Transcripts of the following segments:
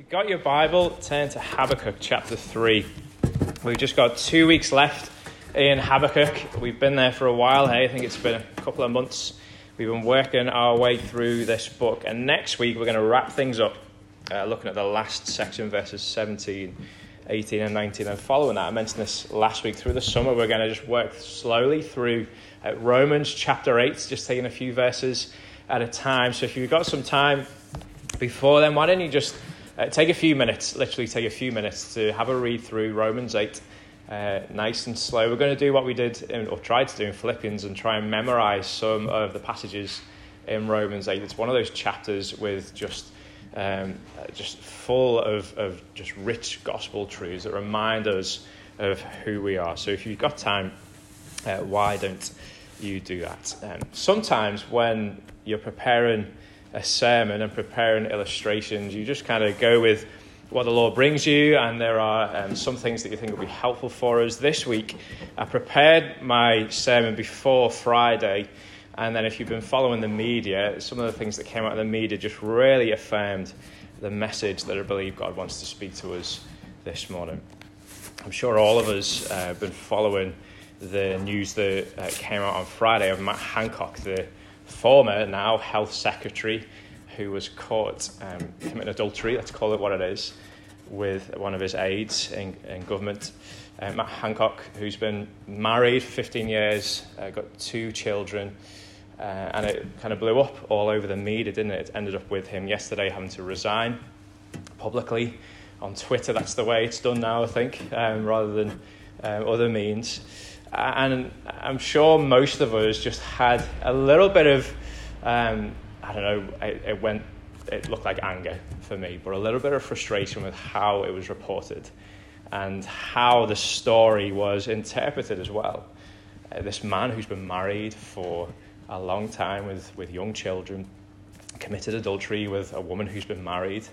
you've got your Bible, turn to Habakkuk chapter 3. We've just got two weeks left in Habakkuk. We've been there for a while, hey? I think it's been a couple of months. We've been working our way through this book, and next week we're going to wrap things up uh, looking at the last section, verses 17, 18, and 19. And following that, I mentioned this last week, through the summer, we're going to just work slowly through uh, Romans chapter 8, just taking a few verses at a time. So if you've got some time before then, why don't you just uh, take a few minutes, literally take a few minutes to have a read through Romans 8, uh, nice and slow. We're going to do what we did, in, or tried to do in Philippians, and try and memorize some of the passages in Romans 8. It's one of those chapters with just um, just full of, of just rich gospel truths that remind us of who we are. So if you've got time, uh, why don't you do that? Um, sometimes when you're preparing a sermon and preparing illustrations. You just kind of go with what the Lord brings you, and there are um, some things that you think will be helpful for us. This week, I prepared my sermon before Friday, and then if you've been following the media, some of the things that came out of the media just really affirmed the message that I believe God wants to speak to us this morning. I'm sure all of us uh, have been following the news that uh, came out on Friday of Matt Hancock, the former, now health secretary, who was caught um, committing adultery, let's call it what it is, with one of his aides in, in government, uh, Matt Hancock, who's been married for 15 years, uh, got two children, uh, and it kind of blew up all over the media, didn't it? It ended up with him yesterday having to resign publicly on Twitter. That's the way it's done now, I think, um, rather than um, other means and I'm sure most of us just had a little bit of, um, I don't know, it, it, went, it looked like anger for me, but a little bit of frustration with how it was reported and how the story was interpreted as well. Uh, this man who's been married for a long time with, with young children committed adultery with a woman who's been married,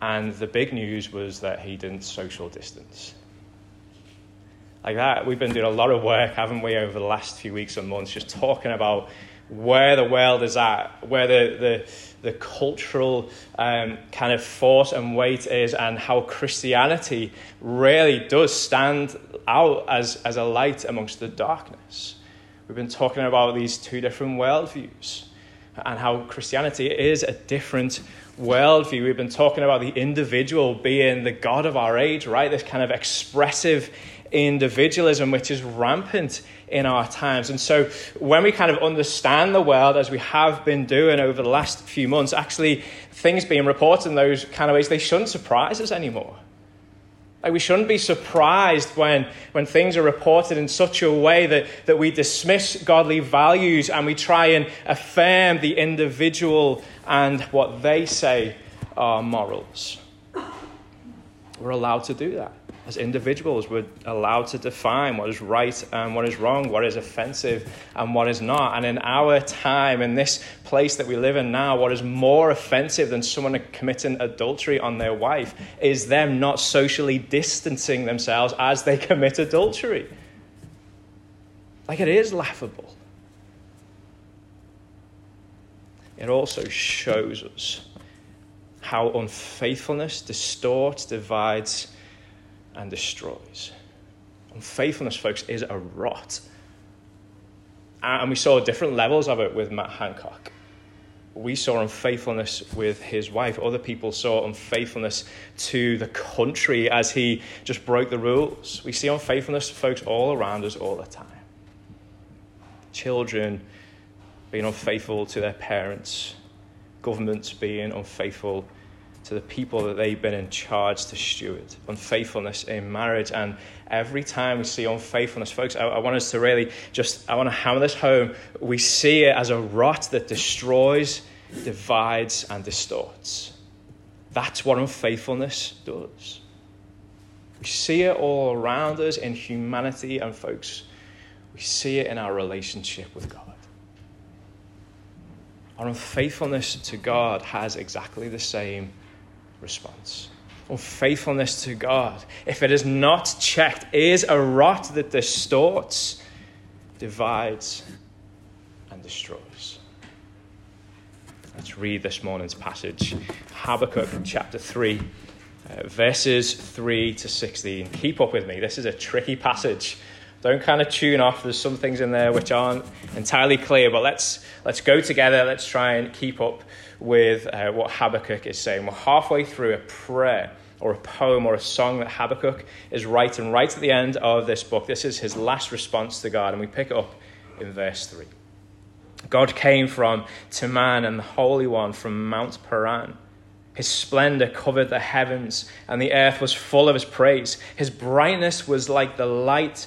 and the big news was that he didn't social distance like that. We've been doing a lot of work, haven't we, over the last few weeks and months, just talking about where the world is at, where the, the, the cultural um, kind of force and weight is, and how Christianity really does stand out as, as a light amongst the darkness. We've been talking about these two different worldviews and how Christianity is a different worldview. We've been talking about the individual being the God of our age, right? This kind of expressive individualism, which is rampant in our times. And so, when we kind of understand the world as we have been doing over the last few months, actually, things being reported in those kind of ways, they shouldn't surprise us anymore. Like we shouldn't be surprised when, when things are reported in such a way that, that we dismiss godly values and we try and affirm the individual and what they say are morals. We're allowed to do that as individuals, we're allowed to define what is right and what is wrong, what is offensive and what is not. And in our time, in this place that we live in now, what is more offensive than someone committing adultery on their wife is them not socially distancing themselves as they commit adultery. Like it is laughable. It also shows us how unfaithfulness distorts, divides, and destroys. Unfaithfulness, folks, is a rot. And we saw different levels of it with Matt Hancock. We saw unfaithfulness with his wife. Other people saw unfaithfulness to the country as he just broke the rules. We see unfaithfulness, folks, all around us all the time. Children being unfaithful to their parents, governments being unfaithful to the people that they've been in charge to steward. Unfaithfulness in marriage. And every time we see unfaithfulness, folks, I, I, want us to really just, I want to hammer this home. We see it as a rot that destroys, divides, and distorts. That's what unfaithfulness does. We see it all around us in humanity, and folks, we see it in our relationship with God. Our unfaithfulness to God has exactly the same response. Unfaithfulness to God, if it is not checked, is a rot that distorts, divides, and destroys. Let's read this morning's passage Habakkuk chapter 3, uh, verses 3 to 16. Keep up with me. This is a tricky passage. Don't kind of tune off. There's some things in there which aren't entirely clear, but let's, let's go together. Let's try and keep up with uh, what Habakkuk is saying. We're halfway through a prayer or a poem or a song that Habakkuk is writing right at the end of this book. This is his last response to God, and we pick it up in verse 3. God came from Teman and the Holy One from Mount Paran. His splendor covered the heavens, and the earth was full of his praise. His brightness was like the light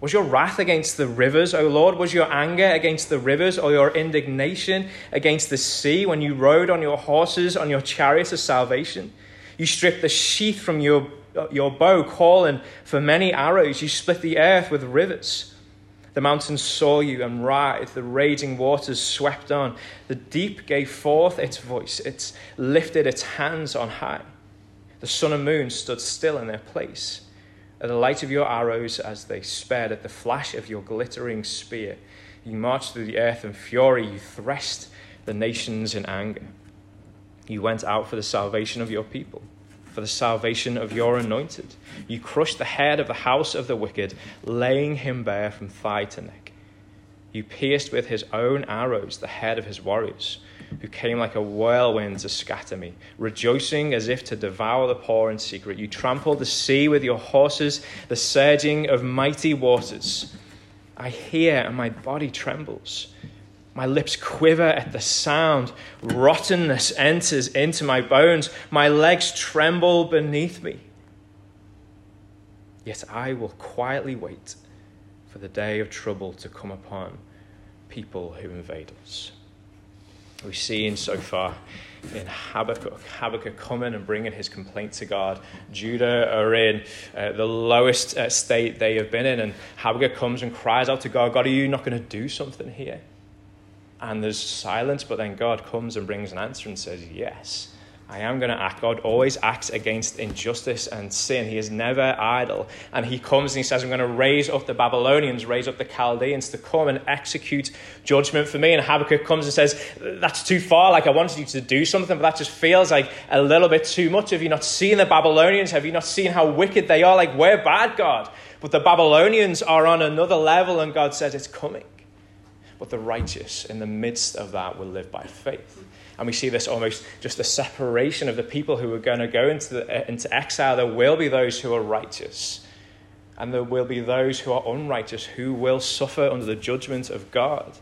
Was your wrath against the rivers, O Lord? Was your anger against the rivers, or your indignation against the sea when you rode on your horses, on your chariots of salvation? You stripped the sheath from your, your bow, calling for many arrows. You split the earth with rivers. The mountains saw you and writhed. The raging waters swept on. The deep gave forth its voice. It lifted its hands on high. The sun and moon stood still in their place. At the light of your arrows as they sped, at the flash of your glittering spear, you marched through the earth in fury. You threshed the nations in anger. You went out for the salvation of your people for the salvation of your anointed. You crushed the head of the house of the wicked, laying him bare from thigh to neck. You pierced with his own arrows the head of his warriors, who came like a whirlwind to scatter me, rejoicing as if to devour the poor in secret. You trampled the sea with your horses, the surging of mighty waters. I hear, and my body trembles. My lips quiver at the sound. Rottenness enters into my bones. My legs tremble beneath me. Yet I will quietly wait for the day of trouble to come upon people who invade us. We've seen so far in Habakkuk, Habakkuk coming and bringing his complaint to God. Judah are in uh, the lowest uh, state they have been in, and Habakkuk comes and cries out to God, God, are you not going to do something here? and there's silence, but then God comes and brings an answer and says, Yes, I am going to act. God always acts against injustice and sin. He is never idle. And he comes and he says, I'm going to raise up the Babylonians, raise up the Chaldeans to come and execute judgment for me. And Habakkuk comes and says, That's too far. Like, I wanted you to do something, but that just feels like a little bit too much. Have you not seen the Babylonians? Have you not seen how wicked they are? Like, we're bad, God. But the Babylonians are on another level, and God says, It's coming but the righteous in the midst of that will live by faith. And we see this almost just a separation of the people who are going to go into, the, uh, into exile. There will be those who are righteous, and there will be those who are unrighteous who will suffer under the judgment of God.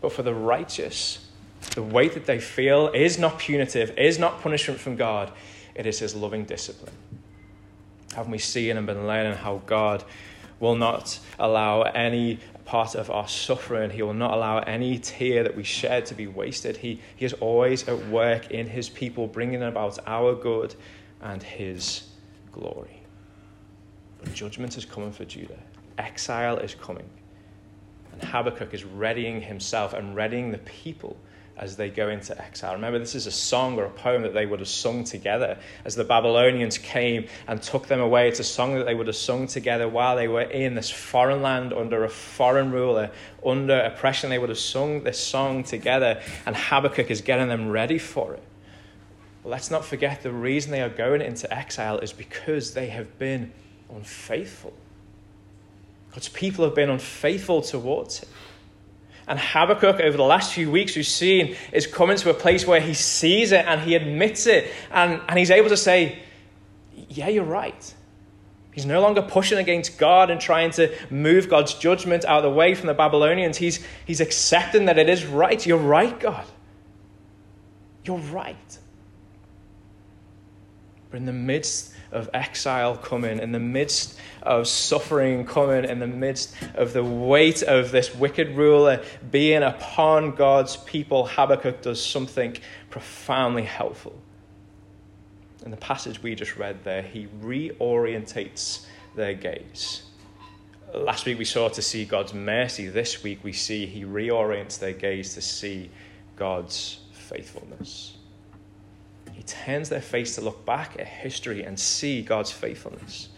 But for the righteous, the weight that they feel is not punitive, is not punishment from God, it is His loving discipline. Haven't we seen and been learning how God will not allow any part of our suffering. He will not allow any tear that we shed to be wasted. He, he is always at work in his people, bringing about our good and his glory. But judgment is coming for Judah, exile is coming. And Habakkuk is readying himself and readying the people as they go into exile. Remember, this is a song or a poem that they would have sung together as the Babylonians came and took them away. It's a song that they would have sung together while they were in this foreign land under a foreign ruler, under oppression. They would have sung this song together, and Habakkuk is getting them ready for it. But let's not forget the reason they are going into exile is because they have been unfaithful. God's people have been unfaithful towards Him. And Habakkuk, over the last few weeks, we've seen, is coming to a place where he sees it and he admits it. And, and he's able to say, Yeah, you're right. He's no longer pushing against God and trying to move God's judgment out of the way from the Babylonians. He's, he's accepting that it is right. You're right, God. You're right. But in the midst of exile coming, in the midst of suffering coming, in the midst of the weight of this wicked ruler being upon God's people, Habakkuk does something profoundly helpful. In the passage we just read there, he reorientates their gaze Last week we saw to see God's mercy. This week we see he reorients their gaze to see God's faithfulness. He turns their face to look back at history and see God's faithfulness.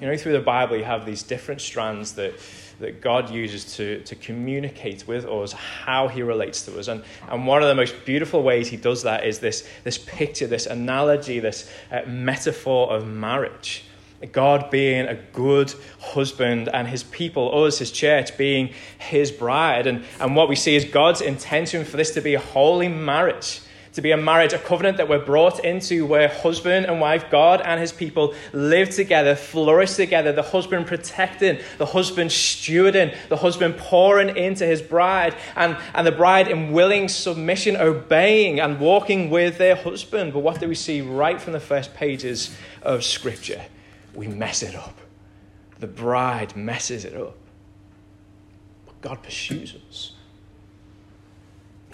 You know, through the Bible, you have these different strands that, that God uses to, to communicate with us how he relates to us. And, and one of the most beautiful ways he does that is this, this picture, this analogy, this uh, metaphor of marriage. God being a good husband and his people, us, his church, being his bride. And, and what we see is God's intention for this to be a holy marriage to be a marriage, a covenant that we're brought into where husband and wife, God and his people, live together, flourish together, the husband protecting, the husband stewarding, the husband pouring into his bride, and, and the bride in willing submission, obeying and walking with their husband. But what do we see right from the first pages of Scripture? We mess it up. The bride messes it up. But God pursues us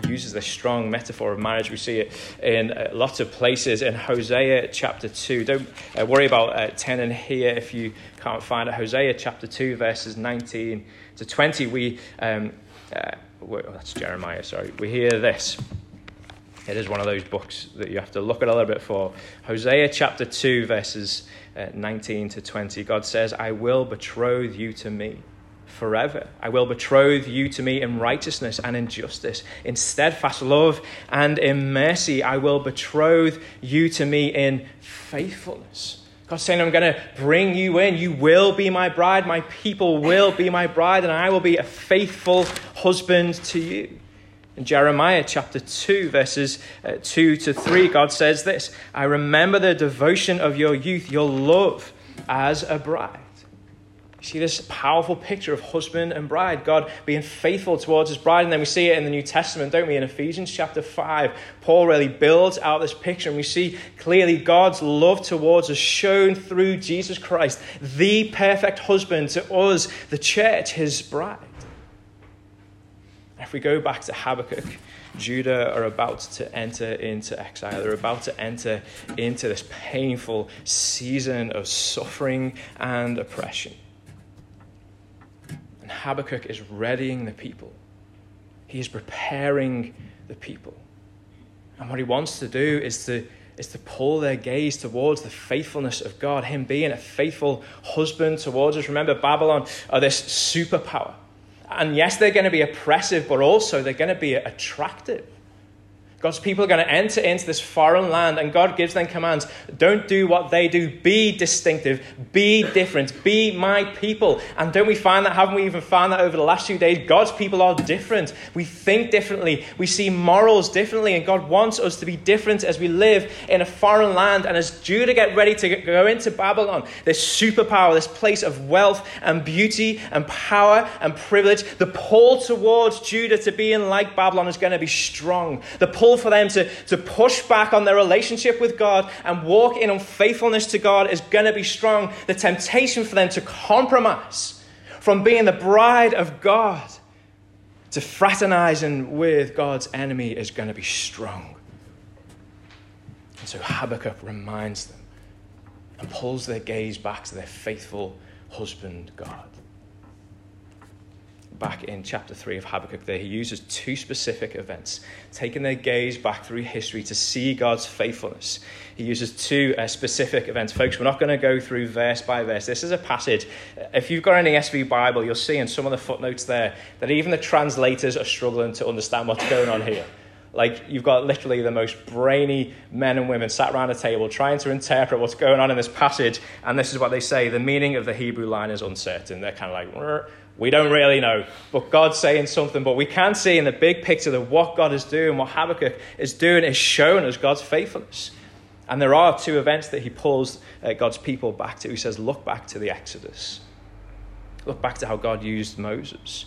uses this strong metaphor of marriage. We see it in uh, lots of places in Hosea chapter 2. Don't uh, worry about uh, 10 and here if you can't find it. Hosea chapter 2, verses 19 to 20. We, um, uh, that's Jeremiah, sorry. We hear this. It is one of those books that you have to look at a little bit for. Hosea chapter 2, verses uh, 19 to 20. God says, I will betroth you to me forever. I will betroth you to me in righteousness and in justice, in steadfast love and in mercy. I will betroth you to me in faithfulness. God's saying, I'm going to bring you in. You will be my bride. My people will be my bride, and I will be a faithful husband to you. In Jeremiah chapter 2, verses uh, 2 to 3, God says this I remember the devotion of your youth, your love as a bride see this powerful picture of husband and bride, God being faithful towards his bride. And then we see it in the New Testament, don't we? In Ephesians chapter 5, Paul really builds out this picture, and we see clearly God's love towards us shown through Jesus Christ, the perfect husband to us, the church, his bride. If we go back to Habakkuk, Judah are about to enter into exile. They're about to enter into this painful season of suffering and oppression. And Habakkuk is readying the people, he is preparing the people. And what he wants to do is to, is to pull their gaze towards the faithfulness of God, Him being a faithful husband towards us. Remember, Babylon are this superpower. And yes, they're going to be oppressive, but also they're going to be attractive. God's people are going to enter into this foreign land, and God gives them commands. Don't do what they do. Be distinctive. Be different. Be my people. And don't we find that? Haven't we even found that over the last few days? God's people are different. We think differently. We see morals differently, and God wants us to be different as we live in a foreign land. And as Judah get ready to go into Babylon, this superpower, this place of wealth and beauty and power and privilege, the pull towards Judah to being like Babylon is going to be strong. The pull for them to, to push back on their relationship with God and walk in unfaithfulness to God is going to be strong. The temptation for them to compromise from being the bride of God to fraternizing with God's enemy is going to be strong. And so Habakkuk reminds them and pulls their gaze back to their faithful husband, God back in chapter 3 of Habakkuk there, he uses two specific events, taking their gaze back through history to see God's faithfulness. He uses two uh, specific events. Folks, we're not going to go through verse by verse. This is a passage. If you've got any ESV Bible, you'll see in some of the footnotes there that even the translators are struggling to understand what's going on here. Like, you've got literally the most brainy men and women sat around a table trying to interpret what's going on in this passage, and this is what they say the meaning of the Hebrew line is uncertain. They're kind of like, we don't really know, but God's saying something. But we can see in the big picture that what God is doing, what Habakkuk is doing, is showing us God's faithfulness. And there are two events that he pulls uh, God's people back to. He says, Look back to the Exodus. Look back to how God used Moses.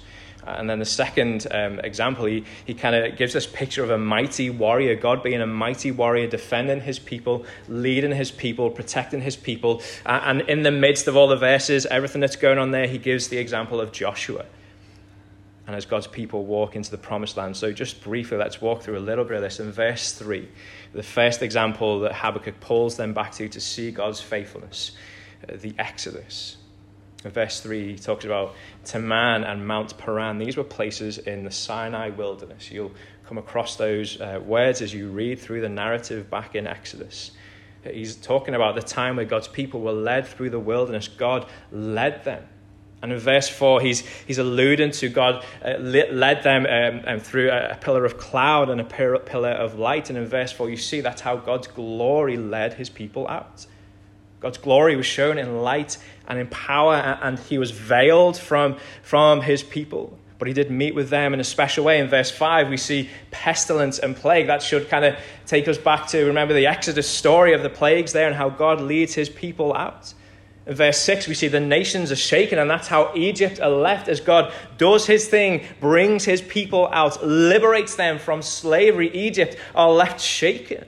And then the second um, example, he, he kind of gives this picture of a mighty warrior, God being a mighty warrior, defending his people, leading his people, protecting his people. Uh, and in the midst of all the verses, everything that's going on there, he gives the example of Joshua. And as God's people walk into the promised land. So, just briefly, let's walk through a little bit of this. In verse 3, the first example that Habakkuk pulls them back to to see God's faithfulness, uh, the Exodus. In verse 3, he talks about Teman and Mount Paran. These were places in the Sinai wilderness. You'll come across those uh, words as you read through the narrative back in Exodus. He's talking about the time where God's people were led through the wilderness. God led them. And in verse 4, he's, he's alluding to God uh, led them um, um, through a, a, pillar of cloud and a pillar of light. And in verse 4, you see that's how God's glory led his people out. God's glory was shown in light and in power, and he was veiled from, from his people. But he did meet with them in a special way. In verse 5, we see pestilence and plague. That should kind of take us back to remember the Exodus story of the plagues there and how God leads his people out. In verse 6, we see the nations are shaken, and that's how Egypt are left as God does his thing, brings his people out, liberates them from slavery. Egypt are left shaken.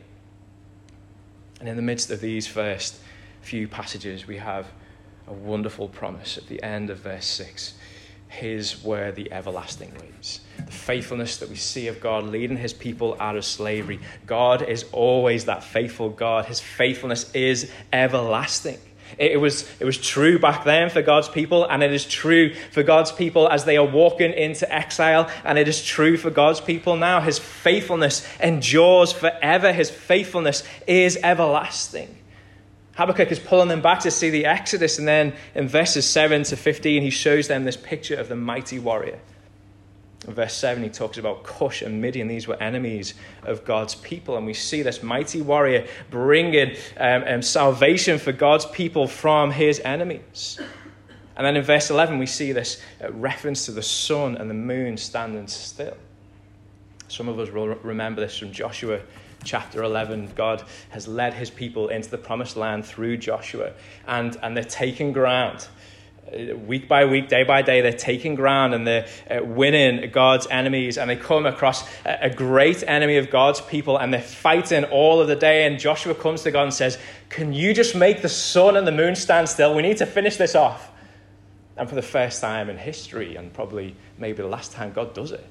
And in the midst of these first few passages, we have a wonderful promise at the end of verse 6. His were the everlasting ways. The faithfulness that we see of God leading his people out of slavery. God is always that faithful God. His faithfulness is everlasting. It was, it was true back then for God's people, and it is true for God's people as they are walking into exile, and it is true for God's people now. His faithfulness endures forever, His faithfulness is everlasting. Habakkuk is pulling them back to see the Exodus, and then in verses 7 to 15, he shows them this picture of the mighty warrior. In verse 7, he talks about Cush and Midian. These were enemies of God's people. And we see this mighty warrior bringing um, um, salvation for God's people from his enemies. And then in verse 11, we see this uh, reference to the sun and the moon standing still. Some of us will remember this from Joshua chapter 11, God has led his people into the promised land through Joshua, and, and they're taking ground. Uh, week by week, day by day, they're taking ground and they're uh, winning God's enemies. And they come across a, a great enemy of God's people and they're fighting all of the day. And Joshua comes to God and says, Can you just make the sun and the moon stand still? We need to finish this off. And for the first time in history, and probably maybe the last time, God does it.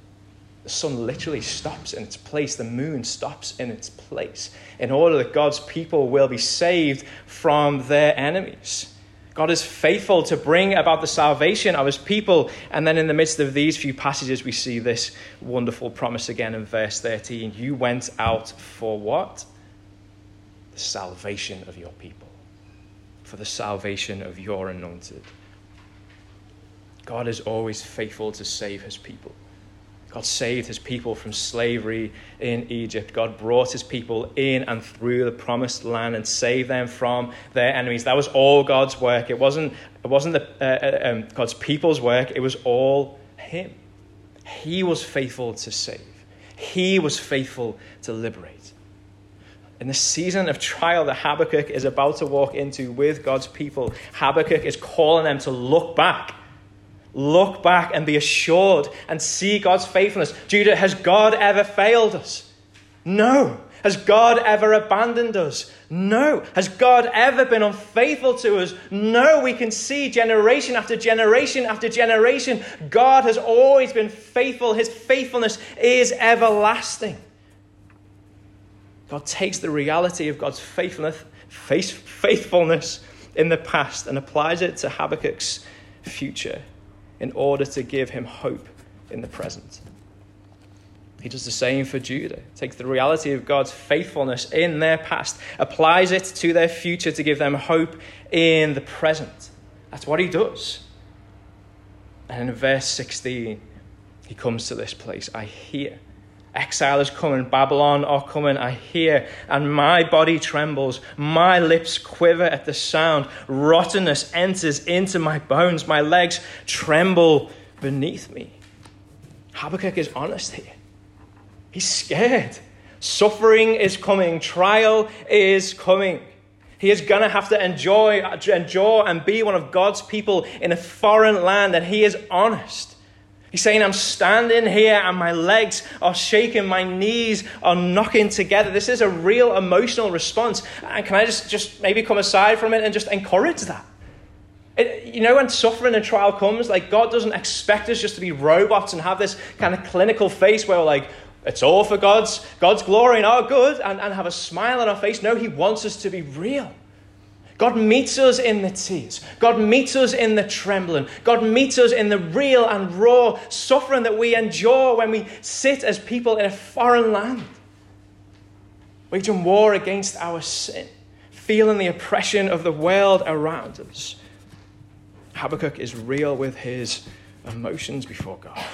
The sun literally stops in its place, the moon stops in its place, in order that God's people will be saved from their enemies. God is faithful to bring about the salvation of his people. And then in the midst of these few passages, we see this wonderful promise again in verse 13. You went out for what? The salvation of your people, for the salvation of your anointed. God is always faithful to save his people. God saved his people from slavery in Egypt. God brought his people in and through the promised land and saved them from their enemies. That was all God's work. It wasn't, it wasn't the, uh, uh, um, God's people's work, it was all him. He was faithful to save, he was faithful to liberate. In the season of trial that Habakkuk is about to walk into with God's people, Habakkuk is calling them to look back look back and be assured and see God's faithfulness. Judah, has God ever failed us? No. Has God ever abandoned us? No. Has God ever been unfaithful to us? No. We can see generation after generation after generation, God has always been faithful. His faithfulness is everlasting. God takes the reality of God's faithfulness, faithfulness in the past and applies it to Habakkuk's future in order to give him hope in the present. He does the same for Judah. Takes the reality of God's faithfulness in their past, applies it to their future to give them hope in the present. That's what he does. And in verse 16, he comes to this place I hear Exile is coming, Babylon are coming, I hear, and my body trembles. My lips quiver at the sound. Rottenness enters into my bones. My legs tremble beneath me. Habakkuk is honest here. He's scared. Suffering is coming, trial is coming. He is going to have to enjoy, endure and be one of God's people in a foreign land, and he is honest. He's saying, I'm standing here and my legs are shaking, my knees are knocking together. This is a real emotional response. And can I just, just maybe come aside from it and just encourage that? It, you know, when suffering and trial comes, like God doesn't expect us just to be robots and have this kind of clinical face where we're like, it's all for God's, God's glory and our good and, and have a smile on our face. No, He wants us to be real. God meets us in the tears. God meets us in the trembling. God meets us in the real and raw suffering that we endure when we sit as people in a foreign land, waging war against our sin, feeling the oppression of the world around us. Habakkuk is real with his emotions before God.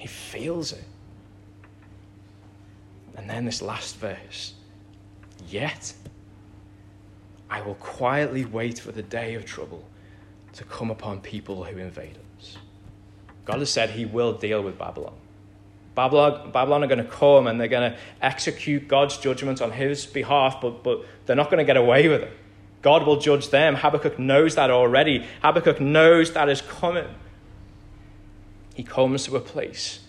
He feels it. And then this last verse Yet I will quietly wait for the day of trouble to come upon people who invade us. God has said he will deal with Babylon. Babylon, Babylon are going to come and they're going to execute God's judgment on his behalf, but, but they're not going to get away with it. God will judge them. Habakkuk knows that already. Habakkuk knows that is coming. He comes to a place,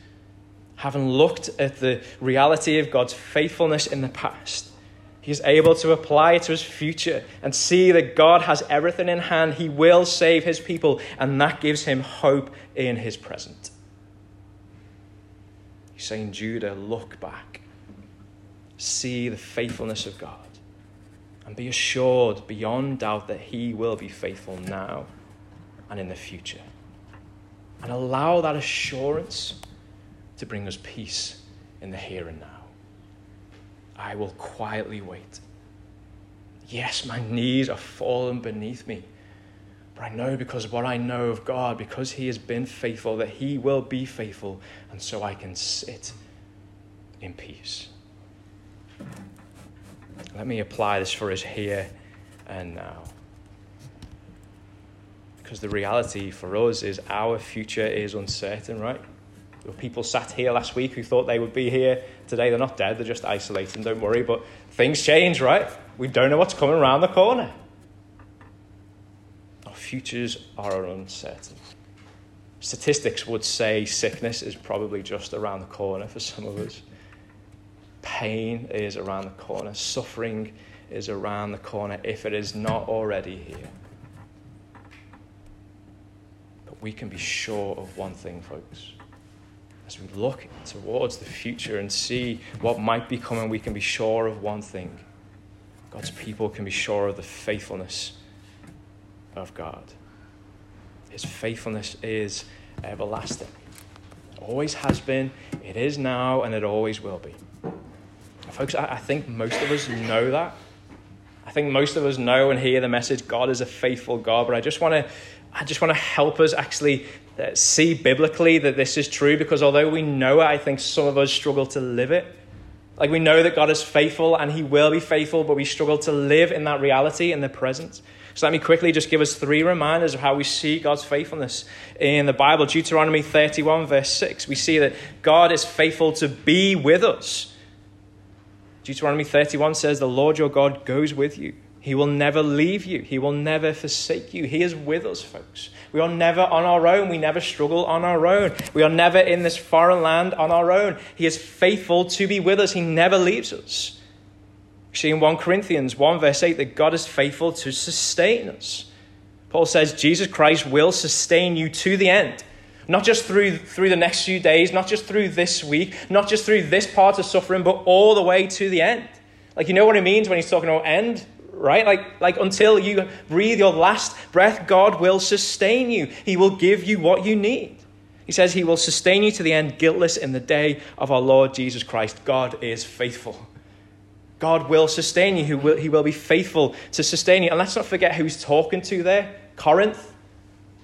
having looked at the reality of God's faithfulness in the past, He's able to apply it to his future and see that God has everything in hand. He will save his people, and that gives him hope in his present. He's saying, Judah, look back, see the faithfulness of God, and be assured beyond doubt that he will be faithful now and in the future. And allow that assurance to bring us peace in the here and now. I will quietly wait. Yes, my knees are fallen beneath me. But I know because what I know of God, because He has been faithful, that He will be faithful, and so I can sit in peace. Let me apply this for us here and now. Because the reality for us is our future is uncertain, right? People sat here last week who thought they would be here today. They're not dead, they're just isolating, don't worry. But things change, right? We don't know what's coming around the corner. Our futures are uncertain. Statistics would say sickness is probably just around the corner for some of us. Pain is around the corner. Suffering is around the corner if it is not already here. But we can be sure of one thing, folks as we look towards the future and see what might be coming, we can be sure of one thing God's people can be sure of the faithfulness of God. His faithfulness is everlasting. Always has been, it is now, and it always will be. Folks, I think most of us know that. I think most of us know and hear the message God is a faithful God, but I just want to I just want to help us actually uh, see biblically that this is true because although we know it, I think some of us struggle to live it. Like we know that God is faithful and He will be faithful, but we struggle to live in that reality in the present. So let me quickly just give us three reminders of how we see God's faithfulness in the Bible. Deuteronomy 31, verse 6, we see that God is faithful to be with us. Deuteronomy 31 says, The Lord your God goes with you. He will never leave you. He will never forsake you. He is with us, folks. We are never on our own. We never struggle on our own. We are never in this foreign land on our own. He is faithful to be with us. He never leaves us. See in 1 Corinthians 1, verse 8, that God is faithful to sustain us. Paul says Jesus Christ will sustain you to the end. Not just through, through the next few days, not just through this week, not just through this part of suffering, but all the way to the end. Like, you know what he means when he's talking about end? right? Like, like until you breathe your last breath, God will sustain you. He will give you what you need. He says he will sustain you to the end, guiltless in the day of our Lord Jesus Christ. God is faithful. God will sustain you. He will, he will be faithful to sustain you. And let's not forget who he's talking to there Corinth.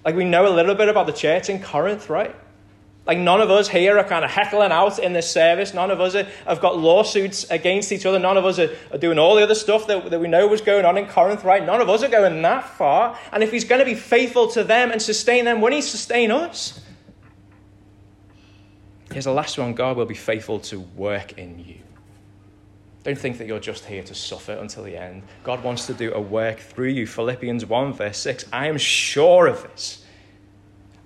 Like we know a little bit about the church in Corinth, right? Like, none of us here are kind of heckling out in this service. None of us are, have got lawsuits against each other. None of us are, are doing all the other stuff that, that we know was going on in Corinth, right? None of us are going that far. And if he's going to be faithful to them and sustain them, when he sustain us? Here's the last one God will be faithful to work in you. Don't think that you're just here to suffer until the end. God wants to do a work through you. Philippians 1, verse 6. I am sure of this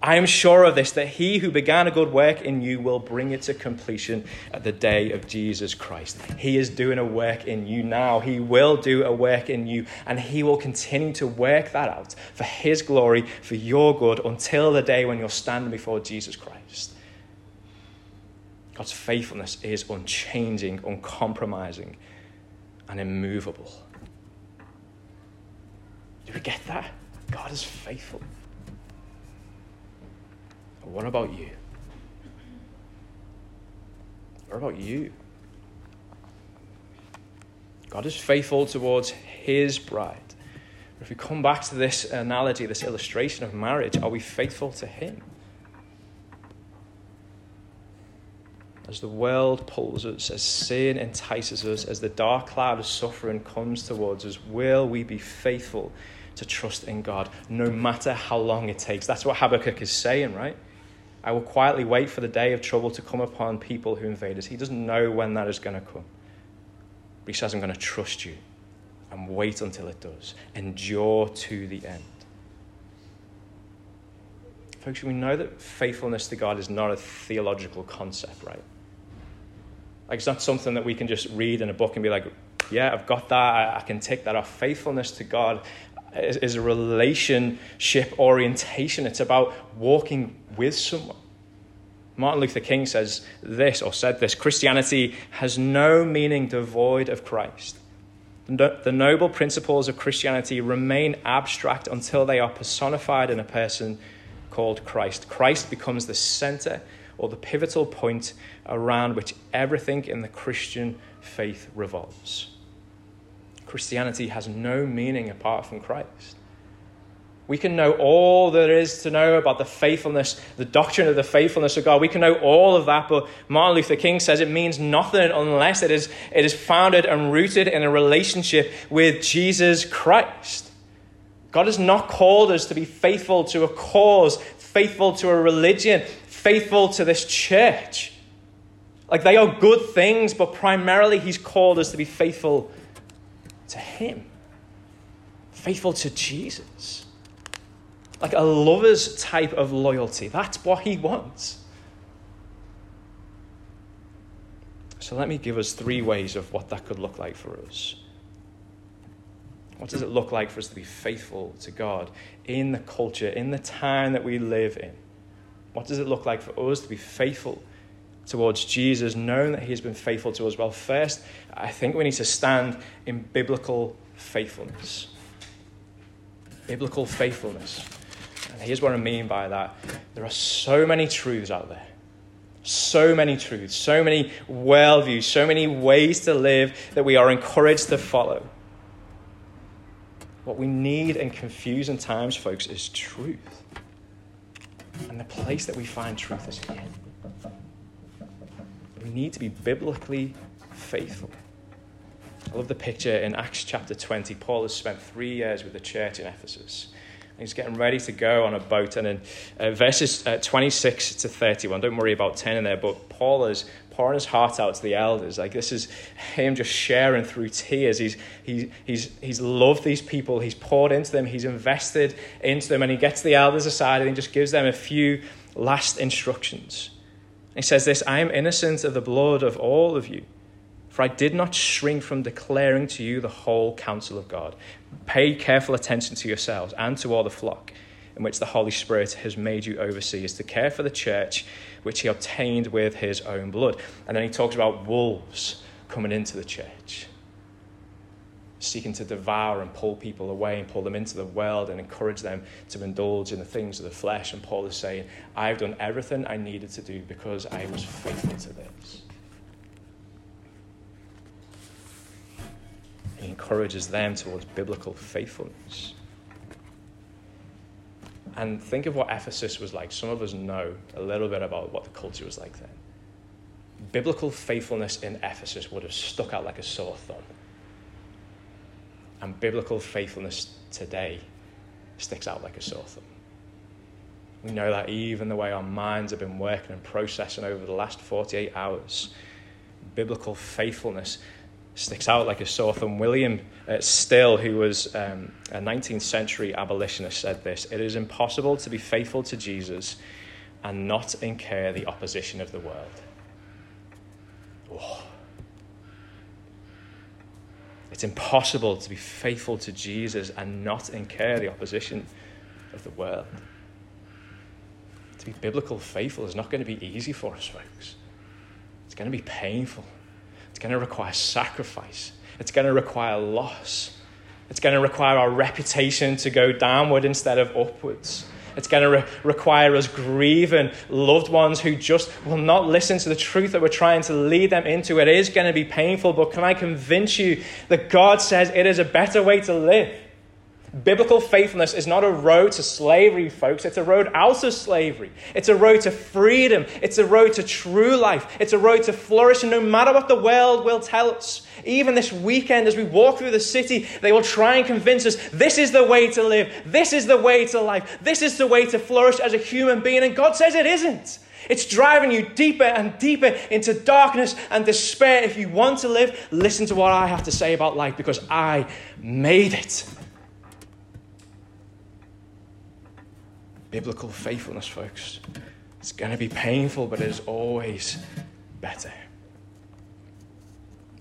I am sure of this, that he who began a good work in you will bring it to completion at the day of Jesus Christ. He is doing a work in you now. He will do a work in you, and he will continue to work that out for his glory, for your good, until the day when you're standing before Jesus Christ. God's faithfulness is unchanging, uncompromising, and immovable. Do we get that? God is faithful. What about you? What about you? God is faithful towards his bride. If we come back to this analogy, this illustration of marriage, are we faithful to him? As the world pulls us, as sin entices us, as the dark cloud of suffering comes towards us, will we be faithful to trust in God no matter how long it takes? That's what Habakkuk is saying, right? I will quietly wait for the day of trouble to come upon people who invade us. He doesn't know when that is going to come. But he says, I'm going to trust you and wait until it does. Endure to the end. Folks, we know that faithfulness to God is not a theological concept, right? Like, it's not something that we can just read in a book and be like, yeah, I've got that. I, I can take that off. Faithfulness to God is, is a relationship orientation. It's about walking with someone. Martin Luther King says this, or said this Christianity has no meaning devoid of Christ. The noble principles of Christianity remain abstract until they are personified in a person called Christ. Christ becomes the center or the pivotal point around which everything in the Christian faith revolves. Christianity has no meaning apart from Christ. We can know all there is to know about the faithfulness, the doctrine of the faithfulness of God. We can know all of that, but Martin Luther King says it means nothing unless it is, it is founded and rooted in a relationship with Jesus Christ. God has not called us to be faithful to a cause, faithful to a religion, faithful to this church. Like they are good things, but primarily He's called us to be faithful to Him, faithful to Jesus like a lover's type of loyalty. That's what he wants. So let me give us three ways of what that could look like for us. What does it look like for us to be faithful to God in the culture, in the time that we live in? What does it look like for us to be faithful towards Jesus, knowing that He has been faithful to us? Well, first, I think we need to stand in biblical faithfulness. Biblical faithfulness. And here's what I mean by that there are so many truths out there. So many truths, so many worldviews, so many ways to live that we are encouraged to follow. What we need in confusing times, folks, is truth. And the place that we find truth is here. We need to be biblically faithful. I love the picture in Acts chapter 20. Paul has spent three years with the church in Ephesus. And He's getting ready to go on a boat. And in uh, verses uh, 26 to 31, don't worry about 10 in there, but Paul is pouring his heart out to the elders. Like this is him just sharing through tears. He's, he, he's, he's loved these people, he's poured into them, he's invested into them, and he gets the elders aside and he just gives them a few last instructions. He says this I am innocent of the blood of all of you. For I did not shrink from declaring to you the whole counsel of God. Pay careful attention to yourselves and to all the flock in which the Holy Spirit has made you overseers to care for the church which he obtained with his own blood. And then he talks about wolves coming into the church, seeking to devour and pull people away and pull them into the world and encourage them to indulge in the things of the flesh. And Paul is saying, I've done everything I needed to do because I was faithful to this. He encourages them towards biblical faithfulness. And think of what Ephesus was like. Some of us know a little bit about what the culture was like then. Biblical faithfulness in Ephesus would have stuck out like a sore thumb. And biblical faithfulness today sticks out like a sore thumb. We know that even the way our minds have been working and processing over the last 48 hours, biblical faithfulness sticks out like a sore thumb. William uh, Still, who was um, a 19th century abolitionist, said this It is impossible to be faithful to Jesus and not incur the opposition of the world. Oh. It's impossible to be faithful to Jesus and not incur the opposition of the world. To be biblical faithful is not going to be easy for us, folks. It's going to be painful going to require sacrifice, it's going to require loss, It's going to require our reputation to go downward instead of upwards. It's going to re- require us grieving loved ones who just will not listen to the truth that we're trying to lead them into. It is going to be painful, but can I convince you that God says it is a better way to live? Biblical faithfulness is not a road to slavery, folks. It's a road out of slavery. It's a road to freedom. It's a road to true life. It's a road to flourish. And no matter what the world will tell us, even this weekend as we walk through the city, they will try and convince us this is the way to live. This is the way to life. This is the way to flourish as a human being. And God says it isn't. It's driving you deeper and deeper into darkness and despair. If you want to live, listen to what I have to say about life because I made it. Biblical faithfulness, folks. It's going to be painful, but it is always better.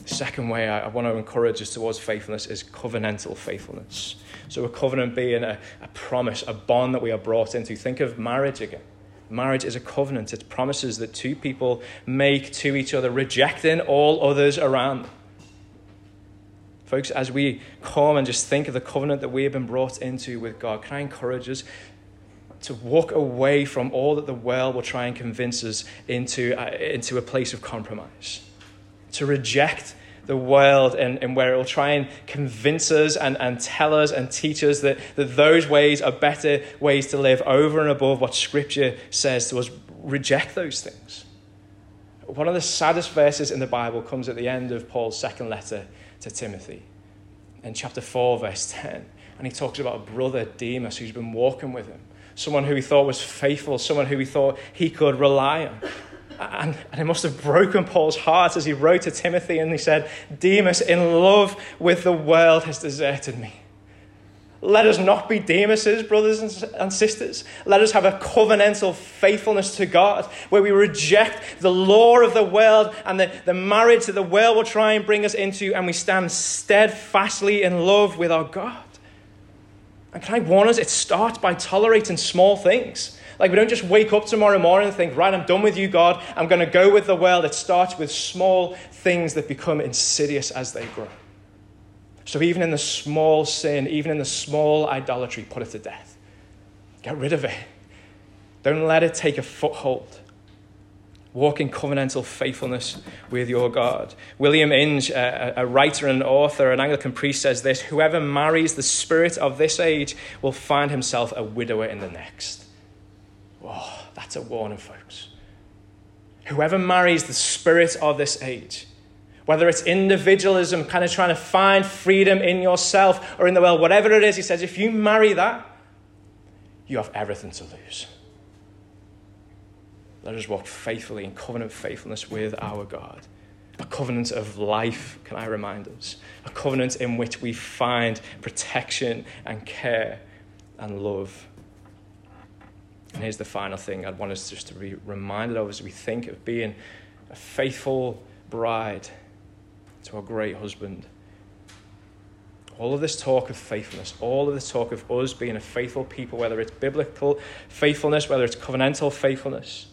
The second way I, want to encourage us towards faithfulness is covenantal faithfulness. So, a covenant being a, a promise, a bond that we are brought into. Think of marriage again. Marriage is a covenant, it promises that two people make to each other, rejecting all others around them. Folks, as we come and just think of the covenant that we have been brought into with God, can I encourage us to walk away from all that the world will try and convince us into, uh, into a place of compromise. To reject the world and, and where it will try and convince us and, and tell us and teach us that, that those ways are better ways to live over and above what Scripture says to us. Reject those things. One of the saddest verses in the Bible comes at the end of Paul's second letter to Timothy, in chapter 4, verse 10. And he talks about a brother, Demas, who's been walking with him someone who he thought was faithful, someone who he thought he could rely on. And, and, it must have broken Paul's heart as he wrote to Timothy and he said, Demas, in love with the world, has deserted me. Let us not be Demas's, brothers and sisters. Let us have a covenantal faithfulness to God where we reject the law of the world and the, the marriage that the world will try and bring us into, and we stand steadfastly in love with our God. And can I warn us, it starts by tolerating small things. Like we don't just wake up tomorrow morning and think, right, I'm done with you, God. I'm going to go with the world. It starts with small things that become insidious as they grow. So even in the small sin, even in the small idolatry, put it to death. Get rid of it. Don't let it take a foothold. Walk in covenantal faithfulness with your God. William Inge, a, a, writer and author, an Anglican priest, says this Whoever marries the spirit of this age will find himself a widower in the next. Oh, that's a warning, folks. Whoever marries the spirit of this age, whether it's individualism, kind of trying to find freedom in yourself or in the world, whatever it is, he says, if you marry that, you have everything to lose. Let us walk faithfully in covenant faithfulness with our God. A covenant of life, can I remind us? A covenant in which we find protection and care and love. And here's the final thing I'd want us just to be reminded of as we think of being a faithful bride to our great husband. All of this talk of faithfulness, all of this talk of us being a faithful people, whether it's biblical faithfulness, whether it's covenantal faithfulness,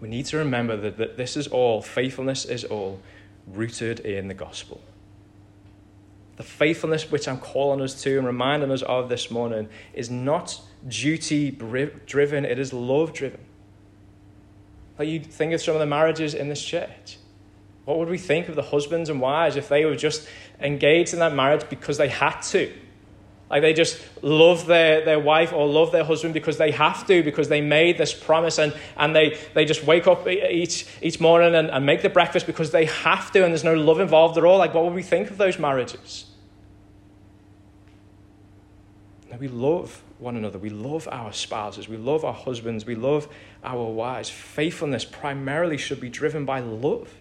we need to remember that, that this is all, faithfulness is all, rooted in the gospel. The faithfulness which I'm calling us to and reminding us of this morning is not duty driven, it is love driven. Like you think of some of the marriages in this church. What would we think of the husbands and wives if they were just engaged in that marriage because they had to? Like they just love their, their wife or love their husband because they have to, because they made this promise and, and they, they just wake up each, each morning and, and make the breakfast because they have to and there's no love involved at all. Like, what would we think of those marriages? We love one another. We love our spouses. We love our husbands. We love our wives. Faithfulness primarily should be driven by love.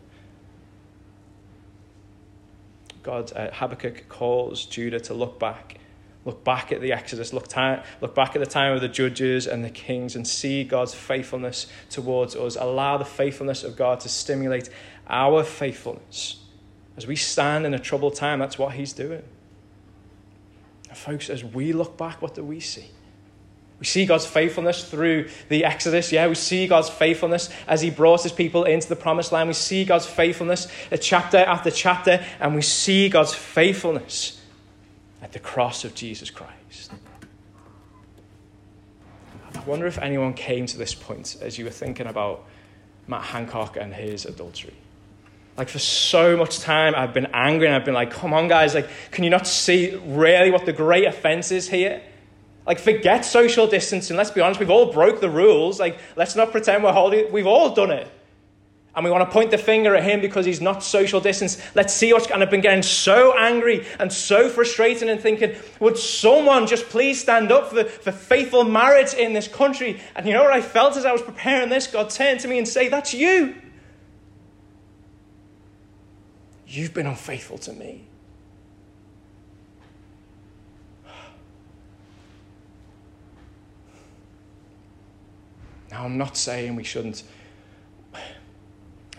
God, uh, Habakkuk calls Judah to look back Look back at the Exodus, look, time, look back at the time of the judges and the kings, and see God's faithfulness towards us. Allow the faithfulness of God to stimulate our faithfulness. As we stand in a troubled time, that's what He's doing. And folks, as we look back, what do we see? We see God's faithfulness through the Exodus. Yeah, we see God's faithfulness as He brought His people into the promised land. We see God's faithfulness uh, chapter after chapter, and we see God's faithfulness at the cross of Jesus Christ. I wonder if anyone came to this point as you were thinking about Matt Hancock and his adultery. Like for so much time, I've been angry and I've been like, come on, guys, like, can you not see really what the great offense is here? Like, forget social distancing. Let's be honest, we've all broke the rules. Like, let's not pretend we're holding. We've all done it. And we want to point the finger at him because he's not social distance. Let's see what's. And I've been getting so angry and so frustrated and thinking, would someone just please stand up for, for faithful marriage in this country? And you know what I felt as I was preparing this? God turned to me and say, That's you. You've been unfaithful to me. Now, I'm not saying we shouldn't,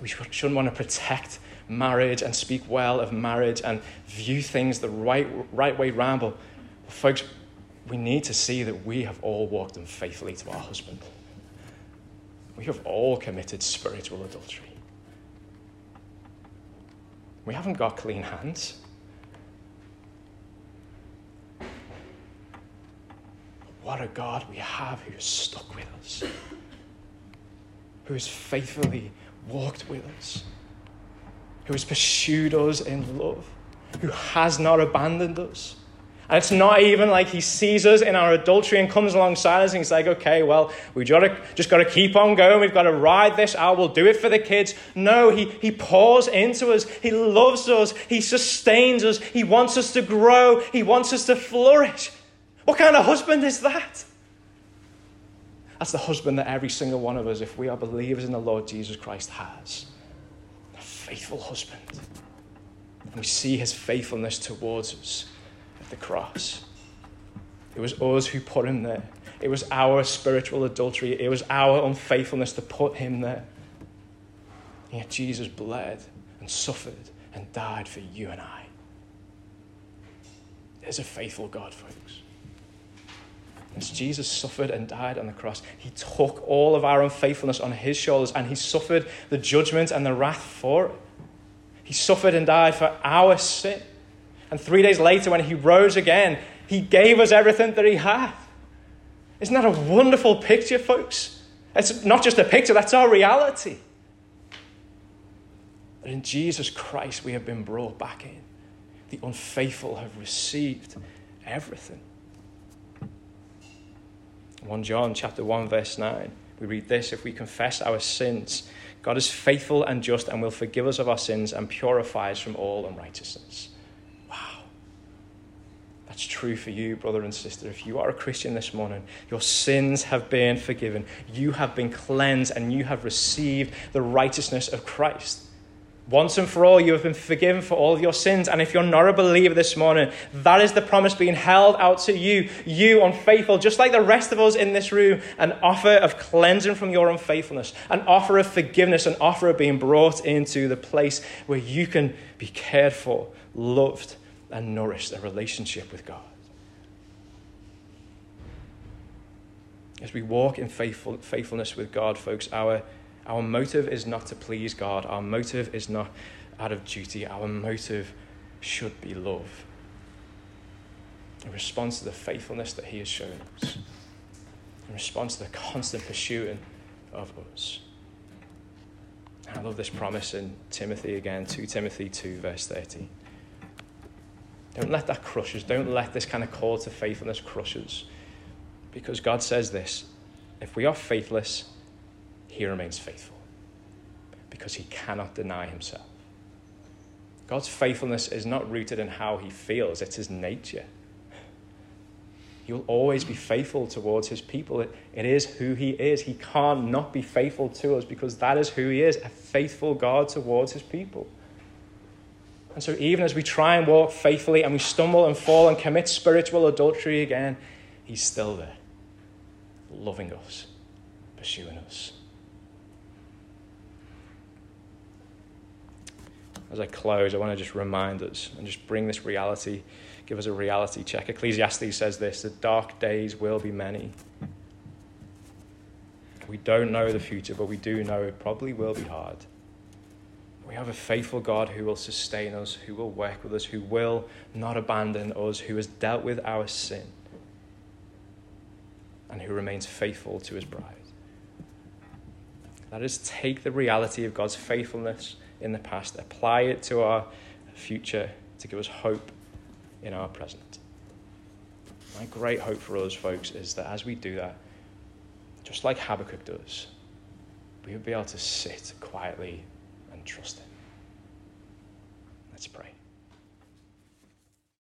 we shouldn't want to protect marriage and speak well of marriage and view things the right, right way ramble. But, folks, we need to see that we have all walked unfaithfully to our husband. We have all committed spiritual adultery. We haven't got clean hands. What a God we have who is stuck with us, who has faithfully walked with us, who has pursued us in love, who has not abandoned us. And it's not even like he sees us in our adultery and comes alongside us and he's like, okay, well, we just got to keep on going. We've got to ride this out. We'll do it for the kids. No, he, he pours into us. He loves us. He sustains us. He wants us to grow. He wants us to flourish. What kind of husband is that? That's the husband that every single one of us, if we are believers in the Lord Jesus Christ, has. A faithful husband. And we see his faithfulness towards us at the cross. It was us who put him there. It was our spiritual adultery. It was our unfaithfulness to put him there. And yet Jesus bled and suffered and died for you and I. There's a faithful God, folks. As Jesus suffered and died on the cross, he took all of our unfaithfulness on his shoulders and he suffered the judgment and the wrath for it. He suffered and died for our sin. And three days later, when he rose again, he gave us everything that he had. Isn't that a wonderful picture, folks? It's not just a picture, that's our reality. That in Jesus Christ we have been brought back in. The unfaithful have received everything. 1 John chapter 1 verse 9 we read this if we confess our sins God is faithful and just and will forgive us of our sins and purify us from all unrighteousness. Wow. That's true for you, brother and sister. If you are a Christian this morning, your sins have been forgiven. You have been cleansed and you have received the righteousness of Christ. Once and for all, you have been forgiven for all of your sins. And if you're not a believer this morning, that is the promise being held out to you, you unfaithful, just like the rest of us in this room, an offer of cleansing from your unfaithfulness, an offer of forgiveness, an offer of being brought into the place where you can be cared for, loved, and nourished a relationship with God. As we walk in faithful, faithfulness with God, folks, our, our motive is not to please God. Our motive is not out of duty. Our motive should be love. In response to the faithfulness that He has shown us, in response to the constant pursuing of us. I love this promise in Timothy again, 2 Timothy 2, verse 30. Don't let that crush us. Don't let this kind of call to faithfulness crush us. Because God says this if we are faithless, He remains faithful. Because He cannot deny Himself. God's faithfulness is not rooted in how He feels, it's His nature. He will always be faithful towards His people. It, it is who He is. He can't not be faithful to us because that is who He is a faithful God towards His people. And so, even as we try and walk faithfully and we stumble and fall and commit spiritual adultery again, He's still there, loving us, pursuing us. As I close, I want to just remind us and just bring this reality, give us a reality check. Ecclesiastes says this the dark days will be many. We don't know the future, but we do know it probably will be hard. We have a faithful God who will sustain us, who will work with us, who will not abandon us, who has dealt with our sin, and who remains faithful to his bride. Let us take the reality of God's faithfulness in the past, apply it to our future to give us hope in our present. My great hope for us, folks, is that as we do that, just like Habakkuk does, we will be able to sit quietly and trust Him. Let's pray.